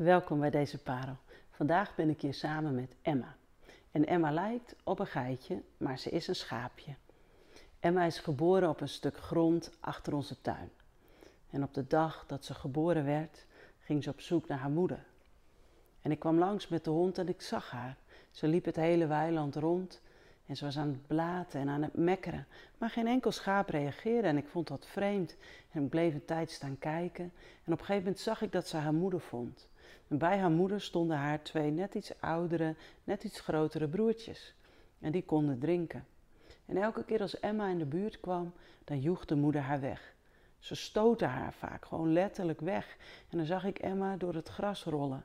Welkom bij deze parel. Vandaag ben ik hier samen met Emma. En Emma lijkt op een geitje, maar ze is een schaapje. Emma is geboren op een stuk grond achter onze tuin. En op de dag dat ze geboren werd, ging ze op zoek naar haar moeder. En ik kwam langs met de hond en ik zag haar. Ze liep het hele weiland rond en ze was aan het blaten en aan het mekkeren. Maar geen enkel schaap reageerde en ik vond dat vreemd. En ik bleef een tijd staan kijken. En op een gegeven moment zag ik dat ze haar moeder vond. En bij haar moeder stonden haar twee net iets oudere, net iets grotere broertjes. En die konden drinken. En elke keer als Emma in de buurt kwam, dan joeg de moeder haar weg. Ze stootte haar vaak gewoon letterlijk weg. En dan zag ik Emma door het gras rollen.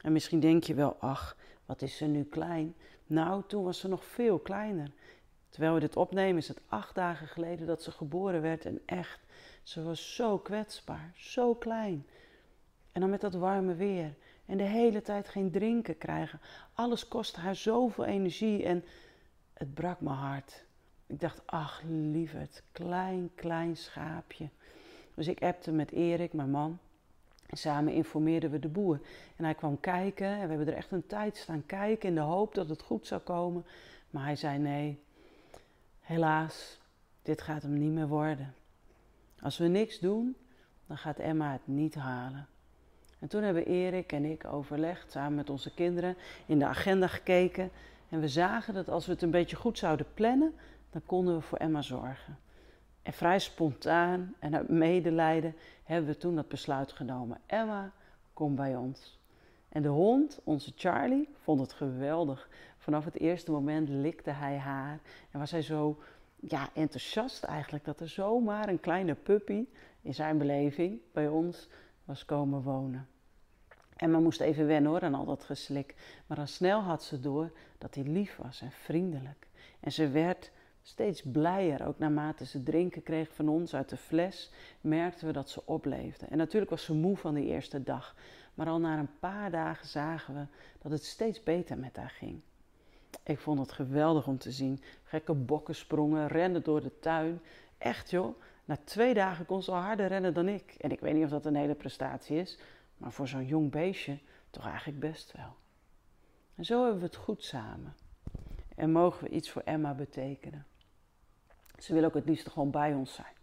En misschien denk je wel, ach, wat is ze nu klein? Nou, toen was ze nog veel kleiner. Terwijl we dit opnemen, is het acht dagen geleden dat ze geboren werd. En echt, ze was zo kwetsbaar, zo klein. En dan met dat warme weer. En de hele tijd geen drinken krijgen. Alles kostte haar zoveel energie en het brak mijn hart. Ik dacht, ach lieverd, klein, klein schaapje. Dus ik appte met Erik, mijn man. En samen informeerden we de boer. En hij kwam kijken en we hebben er echt een tijd staan kijken in de hoop dat het goed zou komen. Maar hij zei nee, helaas, dit gaat hem niet meer worden. Als we niks doen, dan gaat Emma het niet halen. En toen hebben Erik en ik overlegd, samen met onze kinderen, in de agenda gekeken. En we zagen dat als we het een beetje goed zouden plannen, dan konden we voor Emma zorgen. En vrij spontaan en uit medelijden hebben we toen dat besluit genomen. Emma, kom bij ons. En de hond, onze Charlie, vond het geweldig. Vanaf het eerste moment likte hij haar en was hij zo ja, enthousiast eigenlijk dat er zomaar een kleine puppy in zijn beleving bij ons was komen wonen. Emma moest even wennen hoor aan al dat geslik, maar al snel had ze door dat hij lief was en vriendelijk. En ze werd steeds blijer. Ook naarmate ze drinken kreeg van ons uit de fles, merkten we dat ze opleefde. En natuurlijk was ze moe van die eerste dag. Maar al na een paar dagen zagen we dat het steeds beter met haar ging. Ik vond het geweldig om te zien. Gekke bokken sprongen, renden door de tuin. Echt joh, na twee dagen kon ze al harder rennen dan ik. En ik weet niet of dat een hele prestatie is, maar voor zo'n jong beestje toch eigenlijk best wel. En zo hebben we het goed samen. En mogen we iets voor Emma betekenen. Ze wil ook het liefst gewoon bij ons zijn.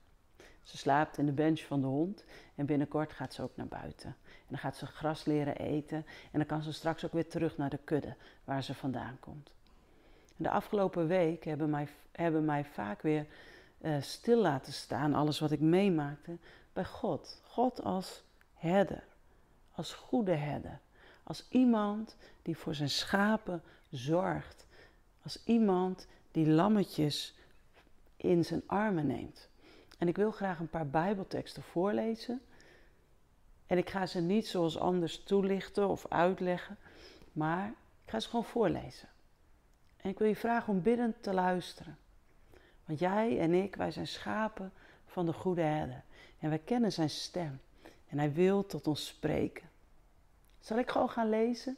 Ze slaapt in de bench van de hond en binnenkort gaat ze ook naar buiten. En dan gaat ze gras leren eten en dan kan ze straks ook weer terug naar de kudde waar ze vandaan komt. de afgelopen week hebben mij, hebben mij vaak weer uh, stil laten staan, alles wat ik meemaakte, bij God. God als herder, als goede herder. Als iemand die voor zijn schapen zorgt. Als iemand die lammetjes in zijn armen neemt. En ik wil graag een paar Bijbelteksten voorlezen. En ik ga ze niet zoals anders toelichten of uitleggen, maar ik ga ze gewoon voorlezen. En ik wil je vragen om biddend te luisteren. Want jij en ik, wij zijn schapen van de goede herder. En wij kennen zijn stem. En hij wil tot ons spreken. Zal ik gewoon gaan lezen?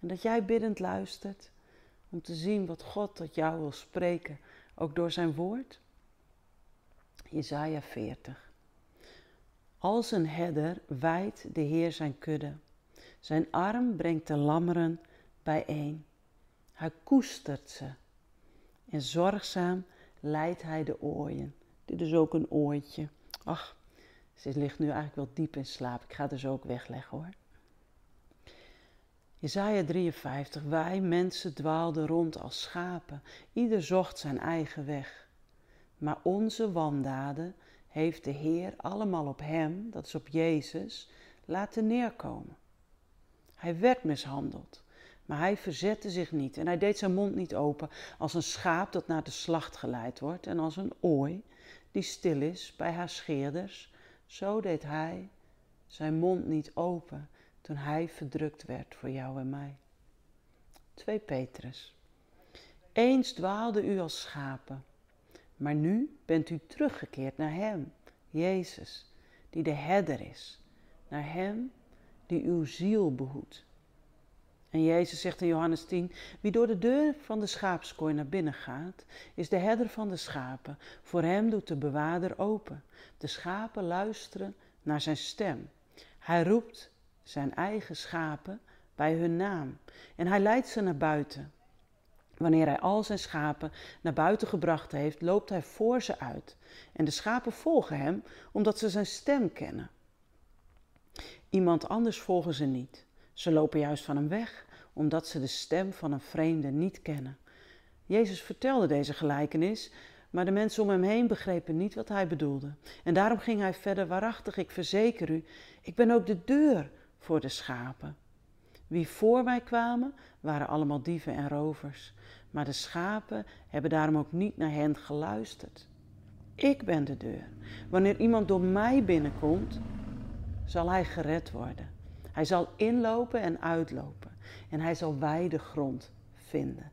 En dat jij biddend luistert om te zien wat God tot jou wil spreken, ook door zijn woord? Jesaja 40. Als een herder wijdt de Heer zijn kudde. Zijn arm brengt de lammeren bijeen. Hij koestert ze. En zorgzaam leidt hij de ooien. Dit is ook een ooitje. Ach, ze ligt nu eigenlijk wel diep in slaap. Ik ga dus ook wegleggen hoor. Jesaja 53. Wij mensen dwaalden rond als schapen. Ieder zocht zijn eigen weg. Maar onze wandaden heeft de Heer allemaal op Hem, dat is op Jezus, laten neerkomen. Hij werd mishandeld, maar hij verzette zich niet en hij deed zijn mond niet open als een schaap dat naar de slacht geleid wordt en als een ooi die stil is bij haar scheerders. Zo deed hij zijn mond niet open toen hij verdrukt werd voor jou en mij. 2 Petrus. Eens dwaalde u als schapen maar nu bent u teruggekeerd naar Hem, Jezus, die de herder is. Naar Hem die uw ziel behoedt. En Jezus zegt in Johannes 10: Wie door de deur van de schaapskooi naar binnen gaat, is de herder van de schapen. Voor hem doet de bewaarder open. De schapen luisteren naar zijn stem. Hij roept zijn eigen schapen, bij hun naam. En hij leidt ze naar buiten. Wanneer hij al zijn schapen naar buiten gebracht heeft, loopt hij voor ze uit. En de schapen volgen hem omdat ze zijn stem kennen. Iemand anders volgen ze niet. Ze lopen juist van hem weg omdat ze de stem van een vreemde niet kennen. Jezus vertelde deze gelijkenis, maar de mensen om hem heen begrepen niet wat hij bedoelde. En daarom ging hij verder: Waarachtig, ik verzeker u, ik ben ook de deur voor de schapen. Wie voor mij kwamen, waren allemaal dieven en rovers, maar de schapen hebben daarom ook niet naar hen geluisterd. Ik ben de deur. Wanneer iemand door mij binnenkomt, zal hij gered worden. Hij zal inlopen en uitlopen en hij zal wijde grond vinden.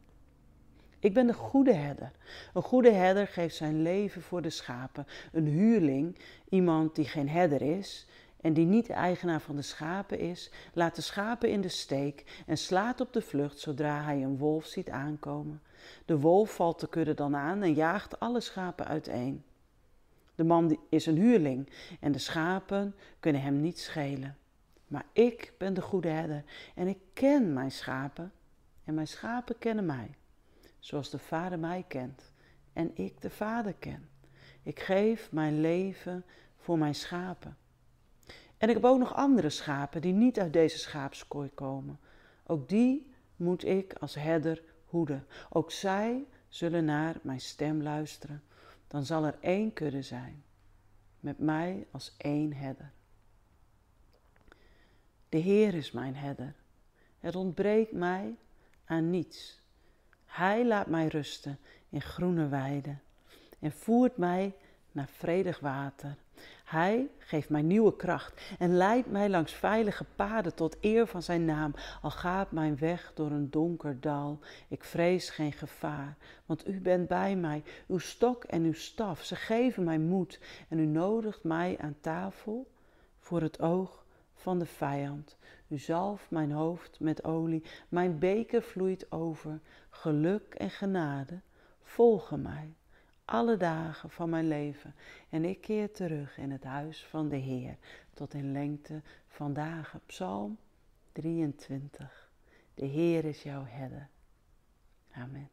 Ik ben de goede herder. Een goede herder geeft zijn leven voor de schapen. Een huurling, iemand die geen herder is en die niet de eigenaar van de schapen is, laat de schapen in de steek en slaat op de vlucht zodra hij een wolf ziet aankomen. De wolf valt de kudde dan aan en jaagt alle schapen uiteen. De man is een huurling en de schapen kunnen hem niet schelen. Maar ik ben de goede herder en ik ken mijn schapen en mijn schapen kennen mij, zoals de Vader mij kent en ik de Vader ken. Ik geef mijn leven voor mijn schapen. En ik heb ook nog andere schapen die niet uit deze schaapskooi komen. Ook die moet ik als herder hoeden. Ook zij zullen naar mijn stem luisteren. Dan zal er één kudde zijn, met mij als één herder. De Heer is mijn herder. Het ontbreekt mij aan niets. Hij laat mij rusten in groene weiden en voert mij naar vredig water. Hij geeft mij nieuwe kracht en leidt mij langs veilige paden tot eer van zijn naam. Al gaat mijn weg door een donker dal, ik vrees geen gevaar, want u bent bij mij. Uw stok en uw staf, ze geven mij moed en u nodigt mij aan tafel voor het oog van de vijand. U zalft mijn hoofd met olie, mijn beker vloeit over. Geluk en genade volgen mij alle dagen van mijn leven. En ik keer terug in het huis van de Heer tot in lengte van dagen. Psalm 23. De Heer is jouw herder. Amen.